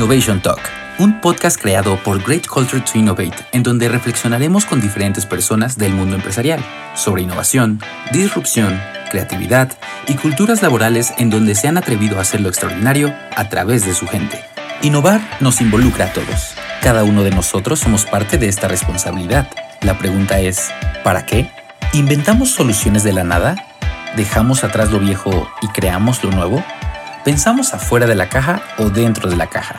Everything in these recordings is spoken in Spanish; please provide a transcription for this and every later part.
Innovation Talk, un podcast creado por Great Culture to Innovate, en donde reflexionaremos con diferentes personas del mundo empresarial sobre innovación, disrupción, creatividad y culturas laborales en donde se han atrevido a hacer lo extraordinario a través de su gente. Innovar nos involucra a todos. Cada uno de nosotros somos parte de esta responsabilidad. La pregunta es, ¿para qué? ¿Inventamos soluciones de la nada? ¿Dejamos atrás lo viejo y creamos lo nuevo? ¿Pensamos afuera de la caja o dentro de la caja?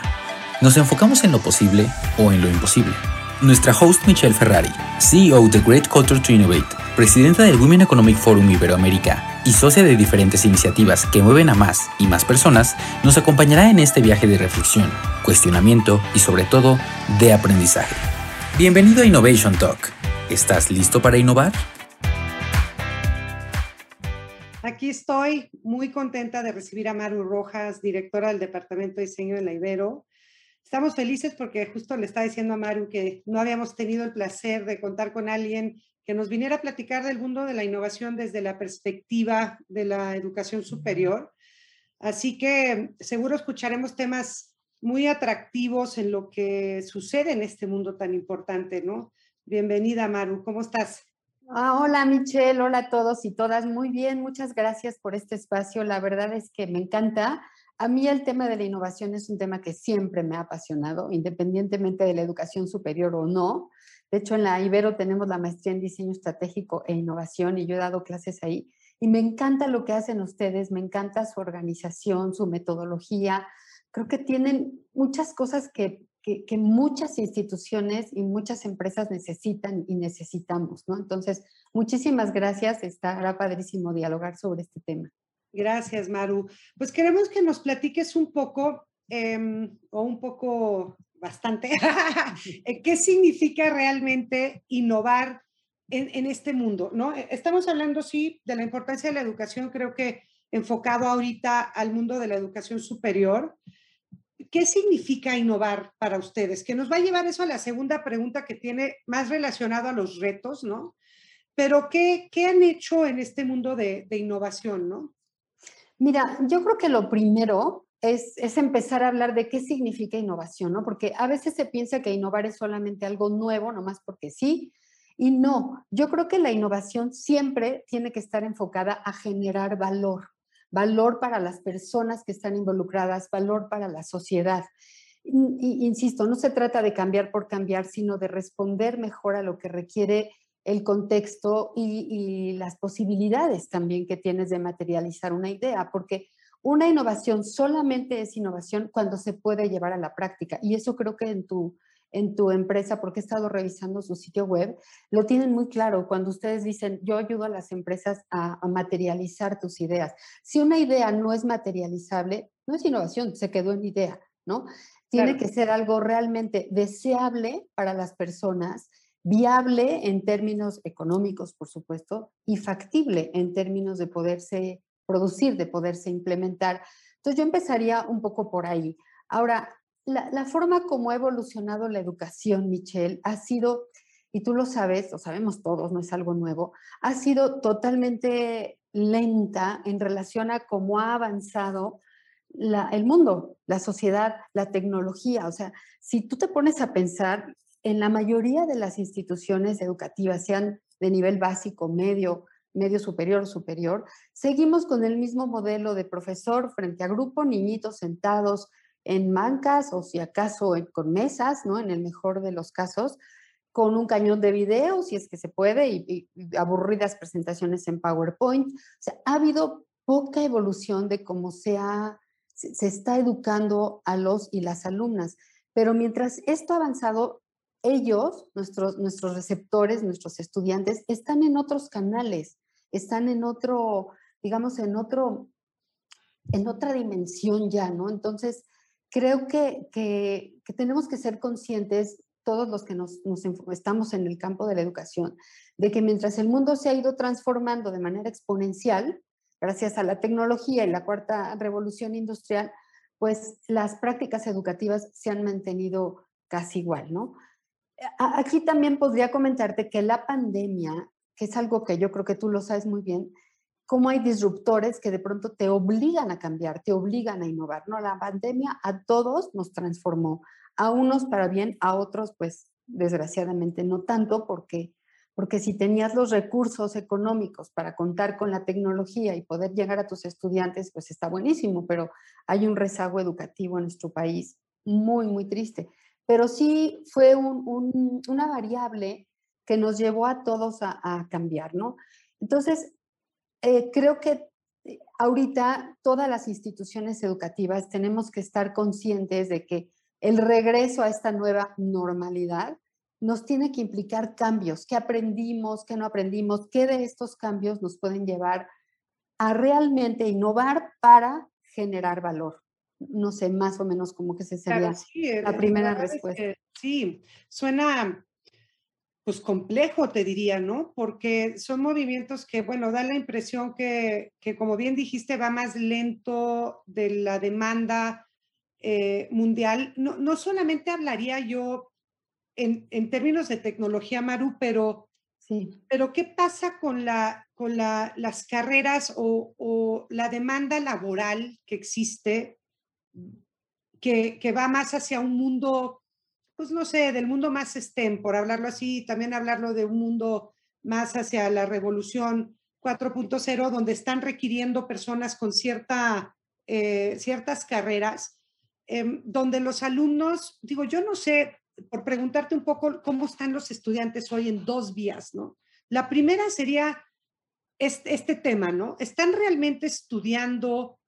¿Nos enfocamos en lo posible o en lo imposible? Nuestra host Michelle Ferrari, CEO de Great Culture to Innovate, presidenta del Women Economic Forum Iberoamérica y socia de diferentes iniciativas que mueven a más y más personas, nos acompañará en este viaje de reflexión, cuestionamiento y sobre todo de aprendizaje. Bienvenido a Innovation Talk. ¿Estás listo para innovar? Aquí estoy muy contenta de recibir a Maru Rojas, directora del Departamento de Diseño de la Ibero. Estamos felices porque justo le está diciendo a Maru que no habíamos tenido el placer de contar con alguien que nos viniera a platicar del mundo de la innovación desde la perspectiva de la educación superior. Así que seguro escucharemos temas muy atractivos en lo que sucede en este mundo tan importante, ¿no? Bienvenida, Maru, ¿cómo estás? Ah, hola Michelle, hola a todos y todas. Muy bien, muchas gracias por este espacio. La verdad es que me encanta. A mí el tema de la innovación es un tema que siempre me ha apasionado, independientemente de la educación superior o no. De hecho, en la Ibero tenemos la maestría en diseño estratégico e innovación y yo he dado clases ahí. Y me encanta lo que hacen ustedes, me encanta su organización, su metodología. Creo que tienen muchas cosas que que, muchas instituciones y muchas empresas necesitan y necesitamos, ¿no? Entonces, muchísimas gracias, estará padrísimo dialogar sobre este tema. Gracias, Maru. Pues queremos que nos platiques un poco, em, o un poco bastante, eh, qué significa realmente innovar en, en, este mundo, ¿no? E, estamos hablando, sí, de la importancia de la educación, creo que enfocado ahorita al mundo de la educación superior, ¿Qué significa innovar para ustedes? Que nos va a llevar eso a la segunda pregunta que tiene más relacionado a los retos, ¿no? Pero ¿qué, qué han hecho en este mundo de, de, innovación, no? Mira, yo creo que lo primero es, es, empezar a hablar de qué significa innovación, ¿no? Porque a veces se piensa que innovar es solamente algo nuevo, nomás porque sí, y no, yo creo que la innovación siempre tiene que estar enfocada a generar valor valor para las personas que están involucradas, valor para la sociedad. Insisto, no se trata de cambiar por cambiar, sino de responder mejor a lo que requiere el contexto y, las posibilidades también que tienes de materializar una idea, porque una innovación solamente es innovación cuando se puede llevar a la práctica. Y eso creo que en tu, en tu empresa, porque he estado revisando su sitio web, lo tienen muy claro cuando ustedes dicen, yo ayudo a las empresas a, materializar tus ideas. Si una idea no es materializable, no es innovación, se quedó en idea, ¿no? Tiene que ser algo realmente deseable para las personas, viable en términos económicos, por supuesto, y factible en términos de poderse producir, de poderse implementar. Entonces yo empezaría un poco por ahí. Ahora, la, forma como ha evolucionado la educación, Michelle, ha sido, y tú lo sabes, lo sabemos todos, no es algo nuevo, ha sido totalmente lenta en relación a cómo ha avanzado el mundo, la sociedad, la tecnología. O sea, si tú te pones a pensar, en la mayoría de las instituciones educativas, sean de nivel básico, medio, medio superior, superior, seguimos con el mismo modelo de profesor frente a grupo, niñitos sentados, en mancas o si acaso con mesas, ¿no? En el mejor de los casos, con un cañón de video, si es que se puede, y, aburridas presentaciones en PowerPoint. O sea, ha habido poca evolución de cómo se, se está educando a los y las alumnas. Pero mientras esto ha avanzado, ellos, nuestros, nuestros receptores, nuestros estudiantes, están en otros canales, están en otro, digamos, en otro, en otra dimensión ya, ¿no? Entonces, creo que, que, tenemos que ser conscientes, todos los que nos, estamos en el campo de la educación, de que mientras el mundo se ha ido transformando de manera exponencial, gracias a la tecnología y la cuarta revolución industrial, pues las prácticas educativas se han mantenido casi igual, ¿no? Aquí también podría comentarte que la pandemia, que es algo que yo creo que tú lo sabes muy bien, cómo hay disruptores que de pronto te obligan a cambiar, te obligan a innovar, ¿no? La pandemia a todos nos transformó, a unos para bien, a otros pues desgraciadamente no tanto porque porque si tenías los recursos económicos para contar con la tecnología y poder llegar a tus estudiantes, pues está buenísimo, pero hay un rezago educativo en nuestro país muy, muy triste. Pero sí fue una variable que nos llevó a todos a, cambiar, ¿no? Entonces, eh, creo que eh, ahorita todas las instituciones educativas tenemos que estar conscientes de que el regreso a esta nueva normalidad nos tiene que implicar cambios, qué aprendimos, qué no aprendimos, qué de estos cambios nos pueden llevar a realmente innovar para generar valor. No sé, más o menos como que se sería la eh, primera respuesta. sí, suena pues complejo, te diría, ¿no? Porque son movimientos que, bueno, da la impresión que, como bien dijiste, va más lento de la demanda eh, mundial. No, no solamente hablaría yo en, términos de tecnología, Maru, pero, sí. pero ¿qué pasa con, la, con la, las carreras o, la demanda laboral que existe, que, que, va más hacia un mundo, pues no sé, del mundo más STEM, por hablarlo así, también hablarlo de un mundo más hacia la revolución 4.0, donde están requiriendo personas con cierta, eh, ciertas carreras, em, donde los alumnos, digo, yo no sé, por preguntarte un poco cómo están los estudiantes hoy en dos vías, ¿no? La primera sería este, este tema, ¿no? ¿Están realmente estudiando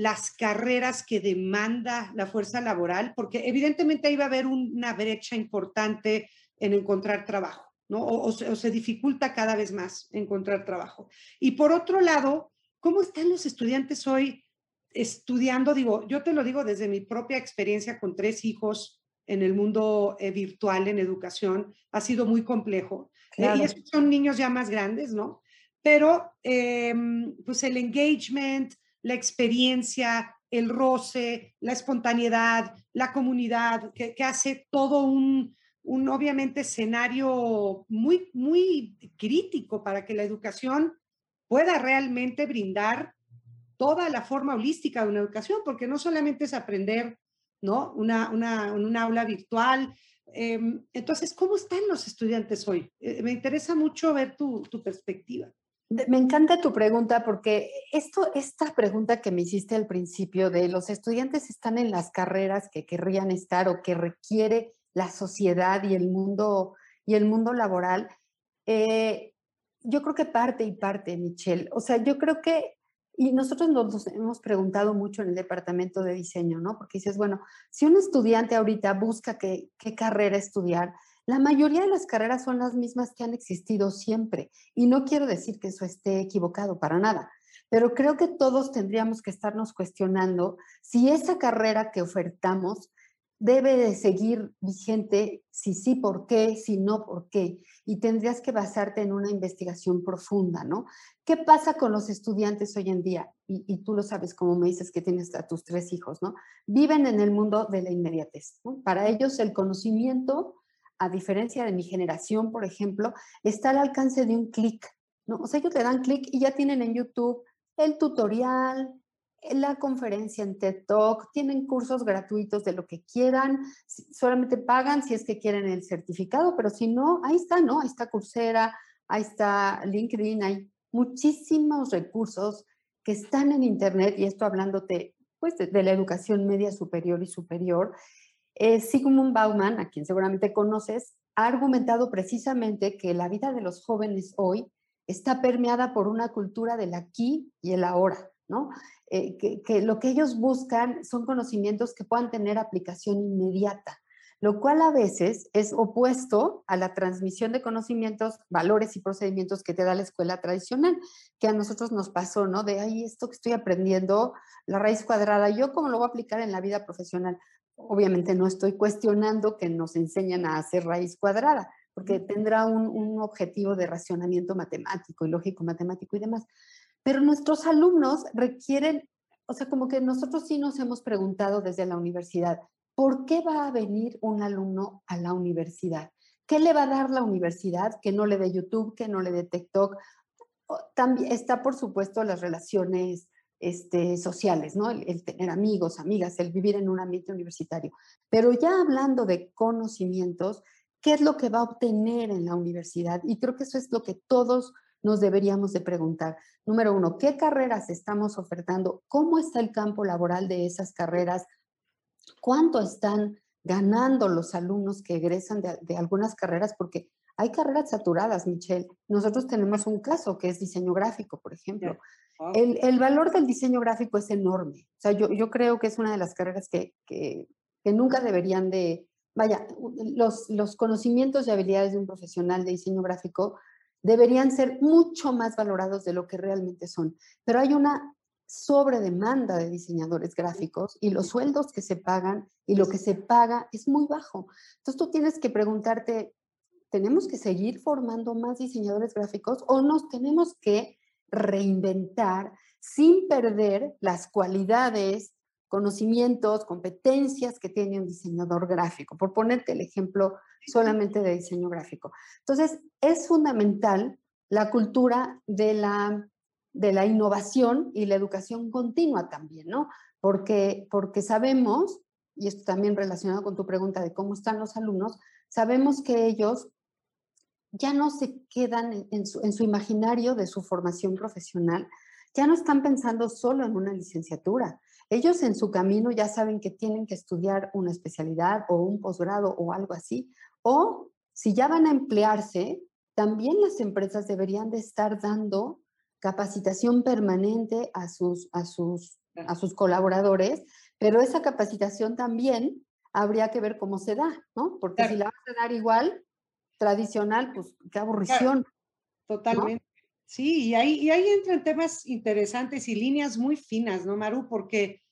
las carreras que demanda la fuerza laboral? Porque evidentemente ahí va a haber una brecha importante en encontrar trabajo, ¿no? O, se dificulta cada vez más encontrar trabajo. Y por otro lado, ¿cómo están los estudiantes hoy estudiando? Digo, yo te lo digo desde mi propia experiencia con tres hijos en el mundo eh, virtual, en educación, ha sido muy complejo. Eh, y estos son niños ya más grandes, ¿no? Pero em, pues el engagement, la experiencia, el roce, la espontaneidad, la comunidad, que, hace todo un, un, obviamente, escenario muy, muy crítico para que la educación pueda realmente brindar toda la forma holística de una educación, porque no solamente es aprender ¿no? Una, una, un aula virtual. Em, entonces, ¿cómo están los estudiantes hoy? Eh, me interesa mucho ver tu, tu, perspectiva. Me encanta tu pregunta porque esto, esta pregunta que me hiciste al principio de los estudiantes están en las carreras que querrían estar o que requiere la sociedad y el mundo, y el mundo laboral, eh, yo creo que parte y parte, Michelle. O sea, yo creo que y nosotros nos hemos preguntado mucho en el departamento de diseño, ¿no? Porque dices, bueno, si un estudiante ahorita busca qué, qué carrera estudiar, la mayoría de las carreras son las mismas que han existido siempre. Y no quiero decir que eso esté equivocado para nada, pero creo que todos tendríamos que estarnos cuestionando si esa carrera que ofertamos debe de seguir vigente, si sí, por qué, si no, por qué. Y tendrías que basarte en una investigación profunda, ¿no? ¿Qué pasa con los estudiantes hoy en día? Y, tú lo sabes, como me dices que tienes a tus tres hijos, ¿no? Viven en el mundo de la inmediatez. Para ellos el conocimiento, a diferencia de mi generación, por ejemplo, está al alcance de un clic. O sea, ellos le dan clic y ya tienen en YouTube el tutorial, la conferencia en TED Talk, tienen cursos gratuitos de lo que quieran, solamente pagan si es que quieren el certificado, pero si no, ahí está, ¿no? Ahí está Coursera, ahí está LinkedIn, hay muchísimos recursos que están en Internet, y esto hablándote pues, de, la educación media superior y superior. Eh, Sigmund Bauman, a quien seguramente conoces, ha argumentado precisamente que la vida de los jóvenes hoy está permeada por una cultura del aquí y el ahora, ¿no? Eh, que, lo que ellos buscan son conocimientos que puedan tener aplicación inmediata, lo cual a veces es opuesto a la transmisión de conocimientos, valores y procedimientos que te da la escuela tradicional, que a nosotros nos pasó, ¿no? De, ahí esto que estoy aprendiendo, la raíz cuadrada, ¿yo cómo lo voy a aplicar en la vida profesional? Obviamente no estoy cuestionando que nos enseñan a hacer raíz cuadrada, porque tendrá un, un objetivo de racionamiento matemático y lógico matemático y demás. Pero nuestros alumnos requieren, o sea, como que nosotros sí nos hemos preguntado desde la universidad, ¿por qué va a venir un alumno a la universidad? ¿Qué le va a dar la universidad que no le dé YouTube, que no le dé TikTok? también está, por supuesto, las relaciones este, sociales, ¿no? El, tener amigos, amigas, el vivir en un ambiente universitario. Pero ya hablando de conocimientos, ¿qué es lo que va a obtener en la universidad? Y creo que eso es lo que todos nos deberíamos de preguntar. Número uno, ¿qué carreras estamos ofertando? ¿Cómo está el campo laboral de esas carreras? ¿Cuánto están ganando los alumnos que egresan de, de algunas carreras? Porque hay carreras saturadas, Michelle. Nosotros tenemos un caso que es diseño gráfico, por ejemplo. El, valor del diseño gráfico es enorme. O sea, yo, yo creo que es una de las carreras que, que, nunca deberían de, vaya, los, los conocimientos y habilidades de un profesional de diseño gráfico deberían ser mucho más valorados de lo que realmente son. Pero hay una sobredemanda de diseñadores gráficos y los sueldos que se pagan y lo que se paga es muy bajo. Entonces tú tienes que preguntarte, ¿tenemos que seguir formando más diseñadores gráficos o nos tenemos que reinventar sin perder las cualidades, conocimientos, competencias que tiene un diseñador gráfico, por ponerte el ejemplo solamente de diseño gráfico. Entonces, es fundamental la cultura de la, de la innovación y la educación continua también, ¿no? Porque, porque sabemos, y esto también relacionado con tu pregunta de cómo están los alumnos, sabemos que ellos ya no se quedan en su, imaginario de su formación profesional, ya no están pensando solo en una licenciatura. Ellos en su camino ya saben que tienen que estudiar una especialidad o un posgrado o algo así. O si ya van a emplearse, también las empresas deberían de estar dando capacitación permanente a sus, a sus, a sus colaboradores, pero esa capacitación también habría que ver cómo se da, ¿no? Porque si la vas a dar igual, tradicional, pues qué aburrición. totalmente. Sí, y ahí, y ahí entran temas interesantes y líneas muy finas, ¿no, Maru? Porque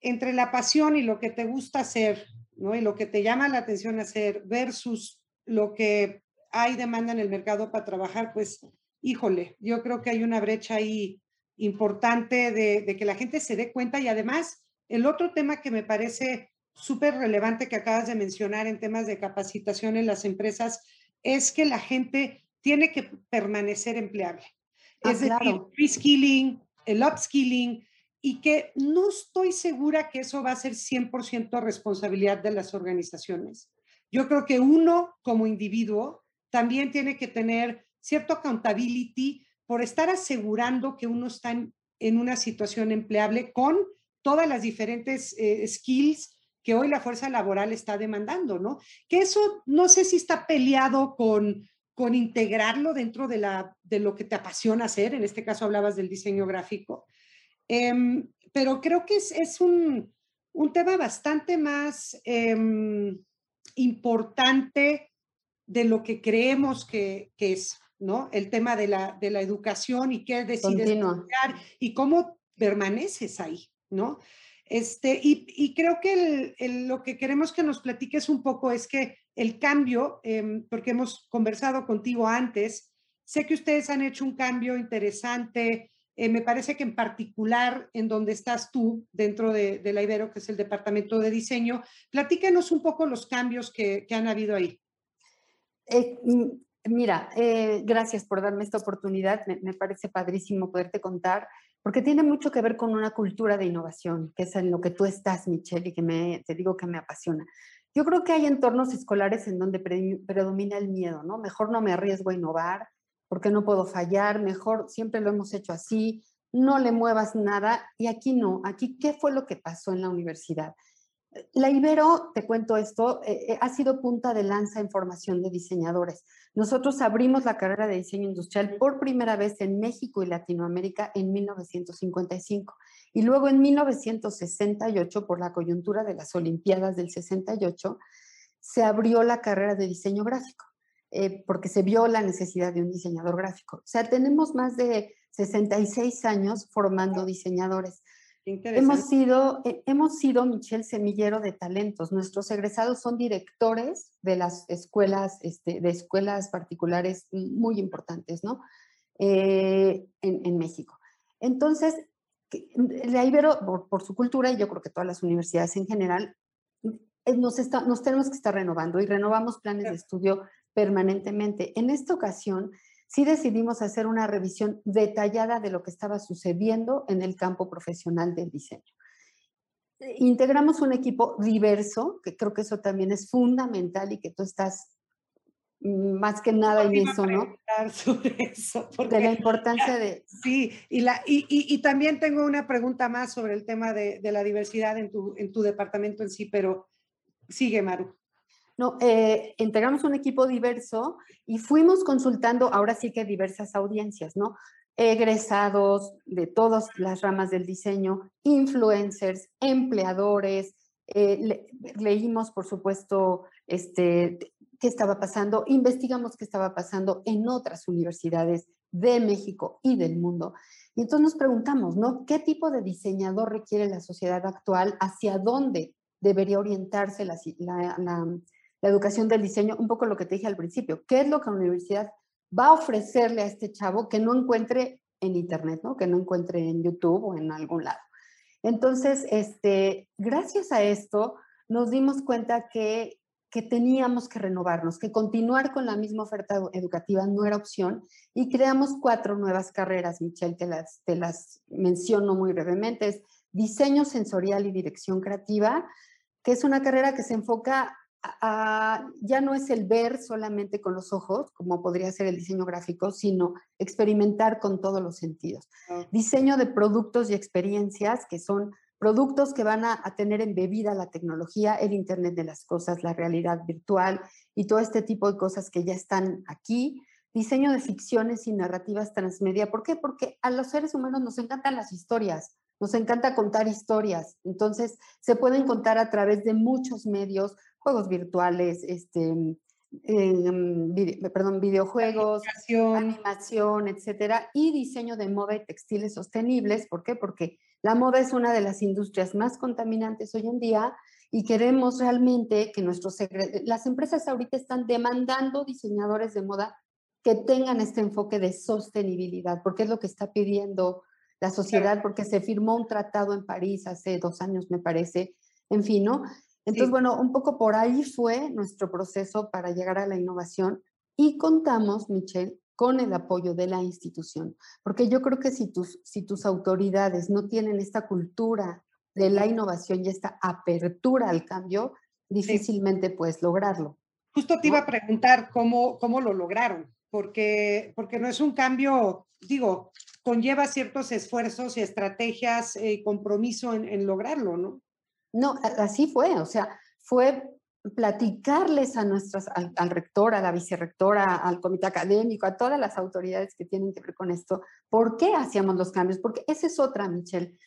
entre la pasión y lo que te gusta hacer, ¿no? Y lo que te llama la atención hacer versus lo que hay demanda en el mercado para trabajar, pues, híjole, yo creo que hay una brecha ahí importante de, de que la gente se dé cuenta y además el otro tema que me parece súper relevante que acabas de mencionar en temas de capacitación en las empresas es que la gente tiene que permanecer empleable. Ah, es decir, el reskilling, el upskilling, y que no estoy segura que eso va a ser 100% responsabilidad de las organizaciones. Yo creo que uno como individuo también tiene que tener cierto accountability por estar asegurando que uno está en, una situación empleable con todas las diferentes eh, skills que hoy la fuerza laboral está demandando, ¿no? Que eso no sé si está peleado con, con integrarlo dentro de, la, de lo que te apasiona hacer, en este caso hablabas del diseño gráfico, em, pero creo que es, es un, un, tema bastante más em, importante de lo que creemos que, que, es, ¿no? El tema de la, de la educación y qué decides estudiar y cómo permaneces ahí, ¿no? Este, y, creo que lo que queremos que nos platiques un poco es que el cambio, em, porque hemos conversado contigo antes, sé que ustedes han hecho un cambio interesante, eh, me parece que en particular en donde estás tú, dentro de, la Ibero, que es el departamento de diseño, platícanos un poco los cambios que, han habido ahí. Eh, mira, eh, gracias por darme esta oportunidad, me, me parece padrísimo poderte contar porque tiene mucho que ver con una cultura de innovación, que es en lo que tú estás, Michelle, y que me, te digo que me apasiona. Yo creo que hay entornos escolares en donde predomina el miedo, ¿no? Mejor no me arriesgo a innovar, porque no puedo fallar, mejor siempre lo hemos hecho así, no le muevas nada, y aquí no, aquí, ¿qué fue lo que pasó en la universidad? La Ibero, te cuento esto, eh, eh, ha sido punta de lanza en formación de diseñadores. Nosotros abrimos la carrera de diseño industrial por primera vez en México y Latinoamérica en 1955 y luego en 1968, por la coyuntura de las Olimpiadas del 68, se abrió la carrera de diseño gráfico eh, porque se vio la necesidad de un diseñador gráfico. O sea, tenemos más de 66 años formando diseñadores. Hemos sido, eh, hemos sido, Michelle, semillero de talentos. Nuestros egresados son directores de las escuelas, este, de escuelas particulares muy importantes, ¿no? Eh, en, México. Entonces, la Ibero, por, su cultura, y yo creo que todas las universidades en general, eh, nos, está, nos tenemos que estar renovando y renovamos planes de estudio permanentemente. En esta ocasión, sí decidimos hacer una revisión detallada de lo que estaba sucediendo en el campo profesional del diseño. Integramos un equipo diverso, que creo que eso también es fundamental y que tú estás más que nada en eso, ¿no? Sobre eso, de la importancia de... Sí, y, la, y, y, también tengo una pregunta más sobre el tema de, de, la diversidad en tu, en tu departamento en sí, pero sigue, Maru. No, eh, integramos un equipo diverso y fuimos consultando ahora sí que diversas audiencias, ¿no? Egresados de todas las ramas del diseño, influencers, empleadores, eh, leímos, por supuesto, este, qué estaba pasando, investigamos qué estaba pasando en otras universidades de México y del mundo. Y entonces nos preguntamos, ¿no? ¿Qué tipo de diseñador requiere la sociedad actual? ¿Hacia dónde debería orientarse la, la, educación del diseño? Un poco lo que te dije al principio. ¿Qué es lo que la universidad va a ofrecerle a este chavo que no encuentre en Internet, ¿no? Que no encuentre en YouTube o en algún lado. Entonces, este, gracias a esto, nos dimos cuenta que que teníamos que renovarnos, que continuar con la misma oferta educativa no era opción y creamos cuatro nuevas carreras, Michelle, te las, te las menciono muy brevemente, es diseño sensorial y dirección creativa, que es una carrera que se enfoca a, ya no es el ver solamente con los ojos, como podría ser el diseño gráfico, sino experimentar con todos los sentidos. Ah. Diseño de productos y experiencias, que son productos que van a, tener embebida la tecnología, el Internet de las Cosas, la realidad virtual y todo este tipo de cosas que ya están aquí. Diseño de ficciones y narrativas transmedia. ¿Por qué? Porque a los seres humanos nos encantan las historias, nos encanta contar historias. Entonces, se pueden contar a través de muchos medios, juegos virtuales, este, em, perdón, videojuegos, animación. animación, etcétera, y diseño de moda y textiles sostenibles. ¿Por qué? Porque la moda es una de las industrias más contaminantes hoy en día y queremos realmente que nuestros las empresas ahorita están demandando diseñadores de moda que tengan este enfoque de sostenibilidad, porque es lo que está pidiendo la sociedad, porque se firmó un tratado en París hace dos años, me parece, en fin, ¿no? Entonces, bueno, un poco por ahí fue nuestro proceso para llegar a la innovación y contamos, Michelle, con el apoyo de la institución. Porque yo creo que si tus, si tus autoridades no tienen esta cultura de la innovación y esta apertura al cambio, difícilmente puedes lograrlo. Justo te iba a preguntar cómo, cómo lo lograron, porque, porque no es un cambio, digo, conlleva ciertos esfuerzos y estrategias y compromiso en, en lograrlo, ¿no? No, así fue, o sea, fue platicarles a nuestras, al, rector, a la vicerrectora, al comité académico, a todas las autoridades que tienen que ver con esto, por qué hacíamos los cambios, porque esa es otra, Michelle.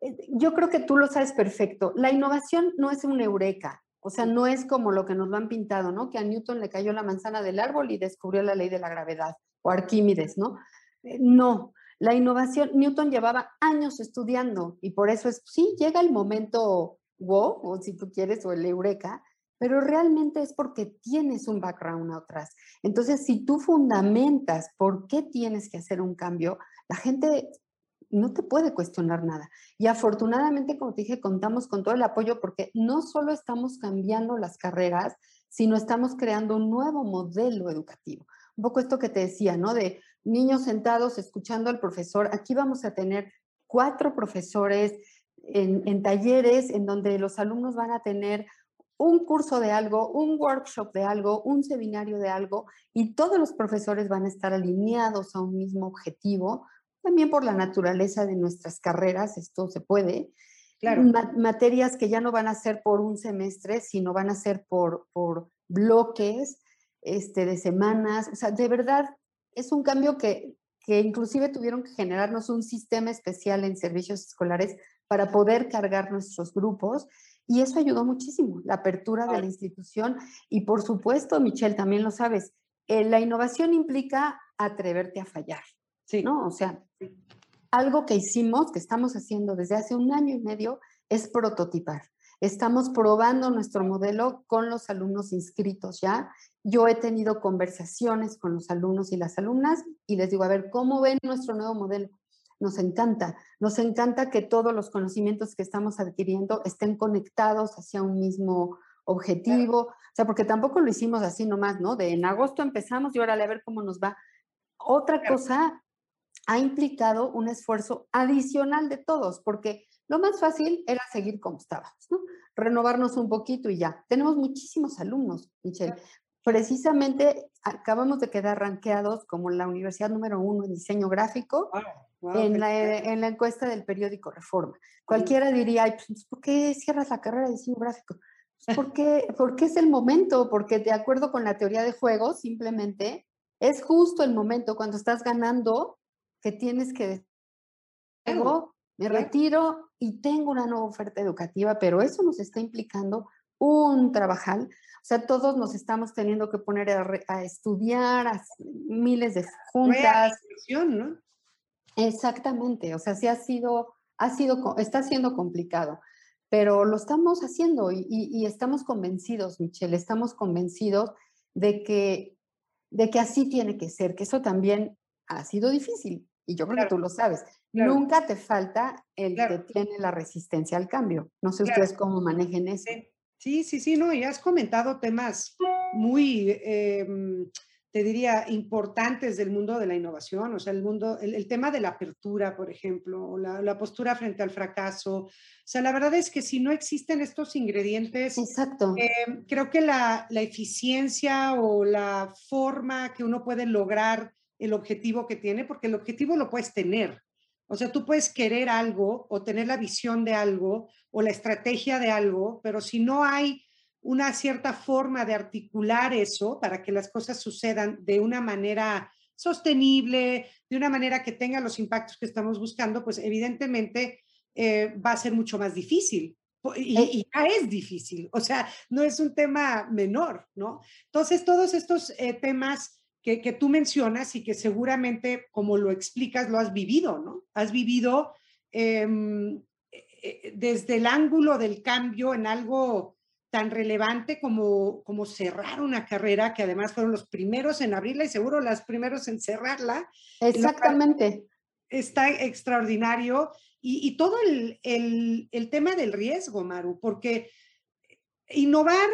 Eh, yo creo que tú lo sabes perfecto. La innovación no es una eureka, o sea, no es como lo que nos lo han pintado, ¿no? Que a Newton le cayó la manzana del árbol y descubrió la ley de la gravedad, o Arquímedes, ¿no? Eh, no, la innovación, Newton llevaba años estudiando y por eso es, sí, llega el momento o si tú quieres, o el eureka, pero realmente es porque tienes un background atrás. Entonces, si tú fundamentas por qué tienes que hacer un cambio, la gente no te puede cuestionar nada. Y afortunadamente, como te dije, contamos con todo el apoyo porque no solo estamos cambiando las carreras, sino estamos creando un nuevo modelo educativo. Un poco esto que te decía, ¿no? De niños sentados escuchando al profesor. Aquí vamos a tener cuatro profesores en, en talleres en donde los alumnos van a tener un curso de algo, un workshop de algo, un seminario de algo, y todos los profesores van a estar alineados a un mismo objetivo, también por la naturaleza de nuestras carreras, esto se puede. Claro. materias que ya no van a ser por un semestre, sino van a ser por, por bloques este, de semanas. O sea, de verdad, es un cambio que, que inclusive tuvieron que generarnos un sistema especial en servicios escolares para poder cargar nuestros grupos y eso ayudó muchísimo, la apertura de la institución. Y por supuesto, Michelle, también lo sabes, eh, la innovación implica atreverte a fallar. Sí. ¿No? O sea, algo que hicimos, que estamos haciendo desde hace un año y medio, es prototipar. Estamos probando nuestro modelo con los alumnos inscritos ya. Yo he tenido conversaciones con los alumnos y las alumnas y les digo, a ver, ¿cómo ven nuestro nuevo modelo? Nos encanta. Nos encanta que todos los conocimientos que estamos adquiriendo estén conectados hacia un mismo objetivo. O sea, porque tampoco lo hicimos así nomás, ¿no? De en agosto empezamos y órale a ver cómo nos va. otra cosa ha implicado un esfuerzo adicional de todos, porque lo más fácil era seguir como estábamos, ¿no? Renovarnos un poquito y ya. Tenemos muchísimos alumnos, Michelle. Precisamente acabamos de quedar ranqueados como la universidad número uno en diseño gráfico en, la, en, la, encuesta del periódico Reforma. Cualquiera diría, pues, ¿por qué cierras la carrera de diseño gráfico? Pues, porque, porque es el momento, porque de acuerdo con la teoría de juegos, simplemente es justo el momento cuando estás ganando que tienes que luego me retiro y tengo una nueva oferta educativa, pero eso nos está implicando un trabajal. O sea, todos nos estamos teniendo que poner a, estudiar a miles de juntas. ¿no? Exactamente, o sea, sí ha sido, ha sido, está siendo complicado, pero lo estamos haciendo y, y estamos convencidos, Michelle, estamos convencidos de que, de que así tiene que ser, que eso también ha sido difícil, y yo creo que tú lo sabes. Nunca te falta el que tiene la resistencia al cambio. No sé ustedes cómo manejen eso. Sí, sí, sí, no, y has comentado temas muy, em, te diría, importantes del mundo de la innovación, o sea, el mundo, el, tema de la apertura, por ejemplo, la, la, postura frente al fracaso. O sea, la verdad es que si no existen estos ingredientes, Exacto. Em, creo que la, la eficiencia o la forma que uno puede lograr el objetivo que tiene, porque el objetivo lo puedes tener. O sea, tú puedes querer algo o tener la visión de algo o la estrategia de algo, pero si no hay una cierta forma de articular eso para que las cosas sucedan de una manera sostenible, de una manera que tenga los impactos que estamos buscando, pues evidentemente eh, va a ser mucho más difícil. Y, eh y, ya es difícil, o sea, no es un tema menor, ¿no? Entonces, todos estos eh, temas que, tú mencionas y que seguramente, como lo explicas, lo has vivido, ¿no? Has vivido em, eh, desde el ángulo del cambio en algo tan relevante como, como cerrar una carrera, que además fueron los primeros en abrirla y seguro los primeros en cerrarla. Exactamente. Está extraordinario. Y, y todo el, el, el tema del riesgo, Maru, porque innovar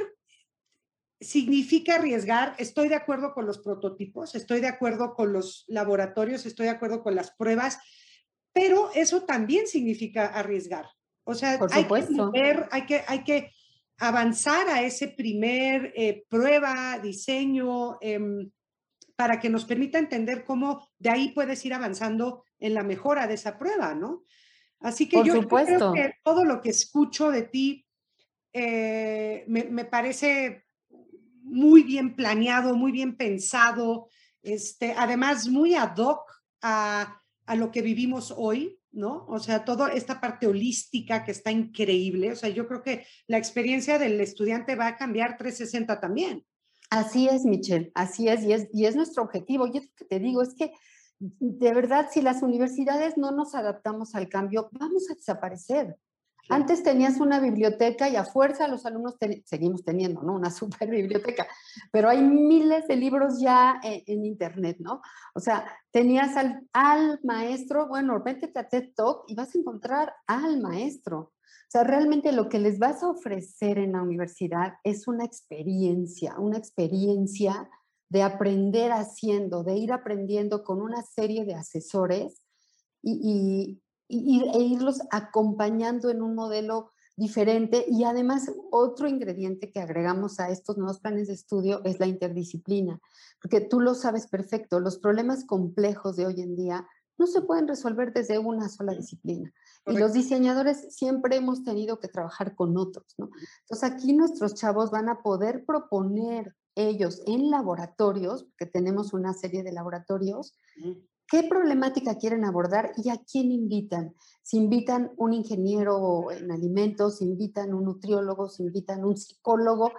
significa arriesgar. Estoy de acuerdo con los prototipos, estoy de acuerdo con los laboratorios, estoy de acuerdo con las pruebas, pero eso también significa arriesgar. O sea, hay, que hay, que, hay que avanzar a ese primer eh, prueba, diseño, em, para que nos permita entender cómo de ahí puedes ir avanzando en la mejora de esa prueba, ¿no? Así que yo, creo que todo lo que escucho de ti eh, me, me, parece muy bien planeado, muy bien pensado, este, además muy ad hoc a, a lo que vivimos hoy, ¿no? O sea, toda esta parte holística que está increíble. O sea, yo creo que la experiencia del estudiante va a cambiar 360 también. Así es, Michelle, así es, y es, y es nuestro objetivo. Y es lo que te digo, es que de verdad, si las universidades no nos adaptamos al cambio, vamos a desaparecer. Antes tenías una biblioteca y a fuerza los alumnos seguimos teniendo, ¿no? Una super biblioteca, pero hay miles de libros ya en, Internet, ¿no? O sea, tenías al, al, maestro, bueno, vete a TED Talk y vas a encontrar al maestro. O sea, realmente lo que les vas a ofrecer en la universidad es una experiencia, una experiencia de aprender haciendo, de ir aprendiendo con una serie de asesores y, e irlos acompañando en un modelo diferente. Y además, otro ingrediente que agregamos a estos nuevos planes de estudio es la interdisciplina, porque tú lo sabes perfecto, los problemas complejos de hoy en día no se pueden resolver desde una sola disciplina. Y los diseñadores siempre hemos tenido que trabajar con otros, ¿no? Entonces aquí nuestros chavos van a poder proponer ellos en laboratorios, porque tenemos una serie de laboratorios, qué problemática quieren abordar y a quién invitan. Si invitan un ingeniero en alimentos, si invitan un nutriólogo, si invitan un psicólogo.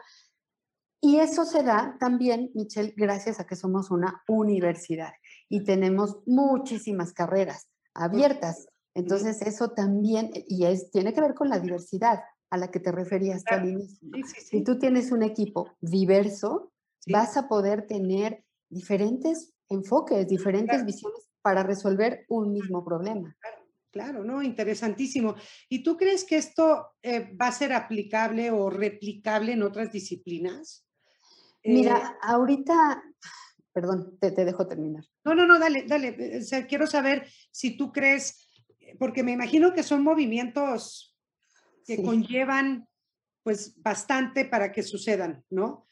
Y eso se da también, Michelle, gracias a que somos una universidad y tenemos muchísimas carreras abiertas. Entonces eso también, y es, tiene que ver con la diversidad a la que te referías al inicio. Si tú tienes un equipo diverso, vas a poder tener diferentes enfoques, diferentes visiones para resolver un mismo problema. Claro, ¿no? Interesantísimo. ¿Y tú crees que esto eh, va a ser aplicable o replicable en otras disciplinas? Mira, eh, ahorita Perdón, te, te dejo terminar. No, no, no, dale, dale. O sea, quiero saber si tú crees, porque me imagino que son movimientos que conllevan pues bastante para que sucedan, ¿no?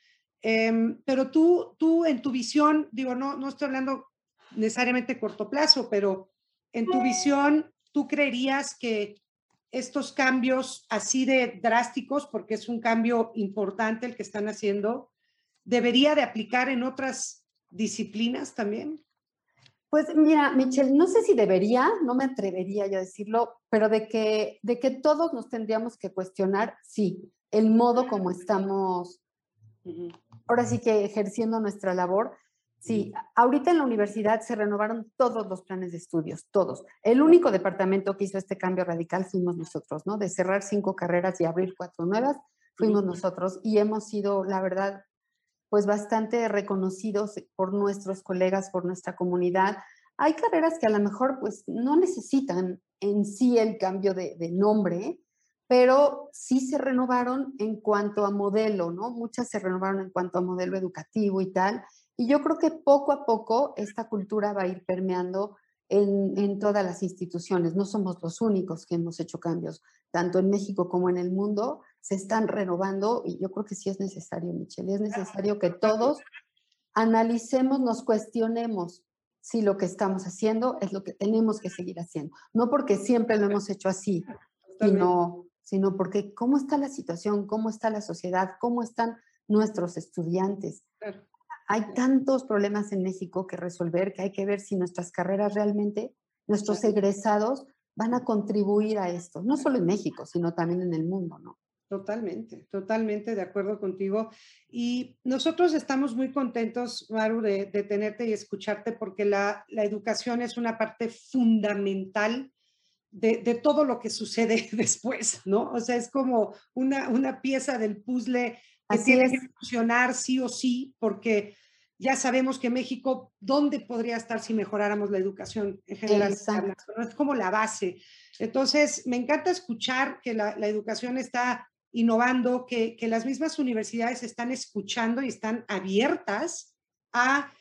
Em, pero tú, tú en tu visión, digo, no, no estoy hablando necesariamente corto plazo, pero en tu visión, ¿tú creerías que estos cambios así de drásticos, porque es un cambio importante el que están haciendo, debería de aplicar en otras disciplinas también? Pues mira, Michelle, no sé si debería, no me atrevería yo a decirlo, pero de que, de que todos nos tendríamos que cuestionar, sí, el modo como estamos, ahora sí que ejerciendo nuestra labor, Sí, ahorita en la universidad se renovaron todos los planes de estudios, todos. El único departamento que hizo este cambio radical fuimos nosotros, ¿no? De cerrar cinco carreras y abrir cuatro nuevas, fuimos nosotros y hemos sido, la verdad, pues bastante reconocidos por nuestros colegas, por nuestra comunidad. Hay carreras que a lo mejor pues no necesitan en sí el cambio de, de nombre, pero sí se renovaron en cuanto a modelo, ¿no? Muchas se renovaron en cuanto a modelo educativo y tal y yo creo que poco a poco esta cultura va a ir permeando en, todas las instituciones. No somos los únicos que hemos hecho cambios, tanto en México como en el mundo, se están renovando y yo creo que sí es necesario, Michelle, es necesario que todos analicemos, nos cuestionemos si lo que estamos haciendo es lo que tenemos que seguir haciendo. No porque siempre lo hemos hecho así, sino, sino porque cómo está la situación, cómo está la sociedad, cómo están nuestros estudiantes hay tantos problemas en México que resolver que hay que ver si nuestras carreras realmente, nuestros egresados van a contribuir a esto, no solo en México, sino también en el mundo, ¿no? Totalmente, totalmente de acuerdo contigo. Y nosotros estamos muy contentos, Maru, de, tenerte y escucharte porque la, educación es una parte fundamental de, todo lo que sucede después, ¿no? O sea, es como una, una pieza del puzzle que tiene que funcionar sí o sí, porque ya sabemos que México, ¿dónde podría estar si mejoráramos la educación en general? Es como la base. Entonces, me encanta escuchar que la, educación está innovando, que, que, las mismas universidades están escuchando y están abiertas a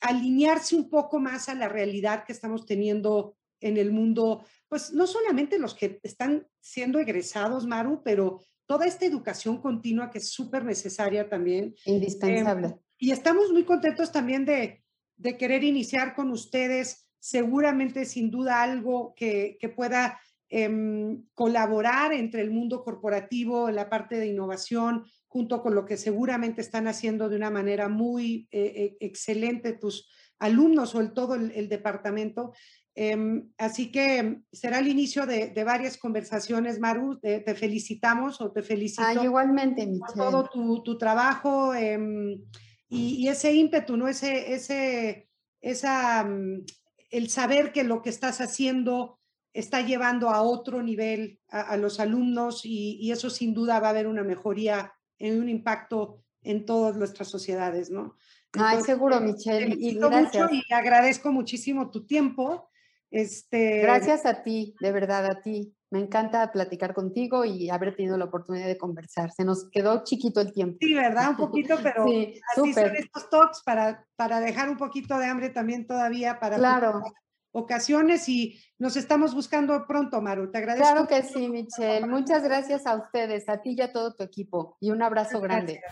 alinearse un poco más a la realidad que estamos teniendo en el mundo, pues no solamente los que están siendo egresados, Maru, pero toda esta educación continua que es súper necesaria también. Indispensable. y estamos muy contentos también de, de, querer iniciar con ustedes, seguramente sin duda algo que, que pueda em, colaborar entre el mundo corporativo en la parte de innovación, junto con lo que seguramente están haciendo de una manera muy eh, eh, excelente tus alumnos o el todo el departamento. Em, así que será el inicio de, varias conversaciones, Maru. Te, felicitamos o te felicito. Ah, igualmente, Por todo tu, trabajo em, y, ese ímpetu, ¿no? Ese, ese, esa, mm, el saber que lo que estás haciendo está llevando a otro nivel a, los alumnos y, eso sin duda va a haber una mejoría, en un impacto en todas nuestras sociedades, ¿no? Ay, seguro, Michelle. Y gracias. y agradezco muchísimo tu tiempo este, Gracias a ti, de verdad a ti. Me encanta platicar contigo y haber tenido la oportunidad de conversar. Se nos quedó chiquito el tiempo. Sí, ¿verdad? Un poquito, pero sí, así son estos talks para, para dejar un poquito de hambre también todavía para claro. ocasiones y nos estamos buscando pronto, Maru. Te agradezco. Claro que sí, Michelle. Muchas gracias a ustedes, a ti y a todo tu equipo. Y un abrazo grande.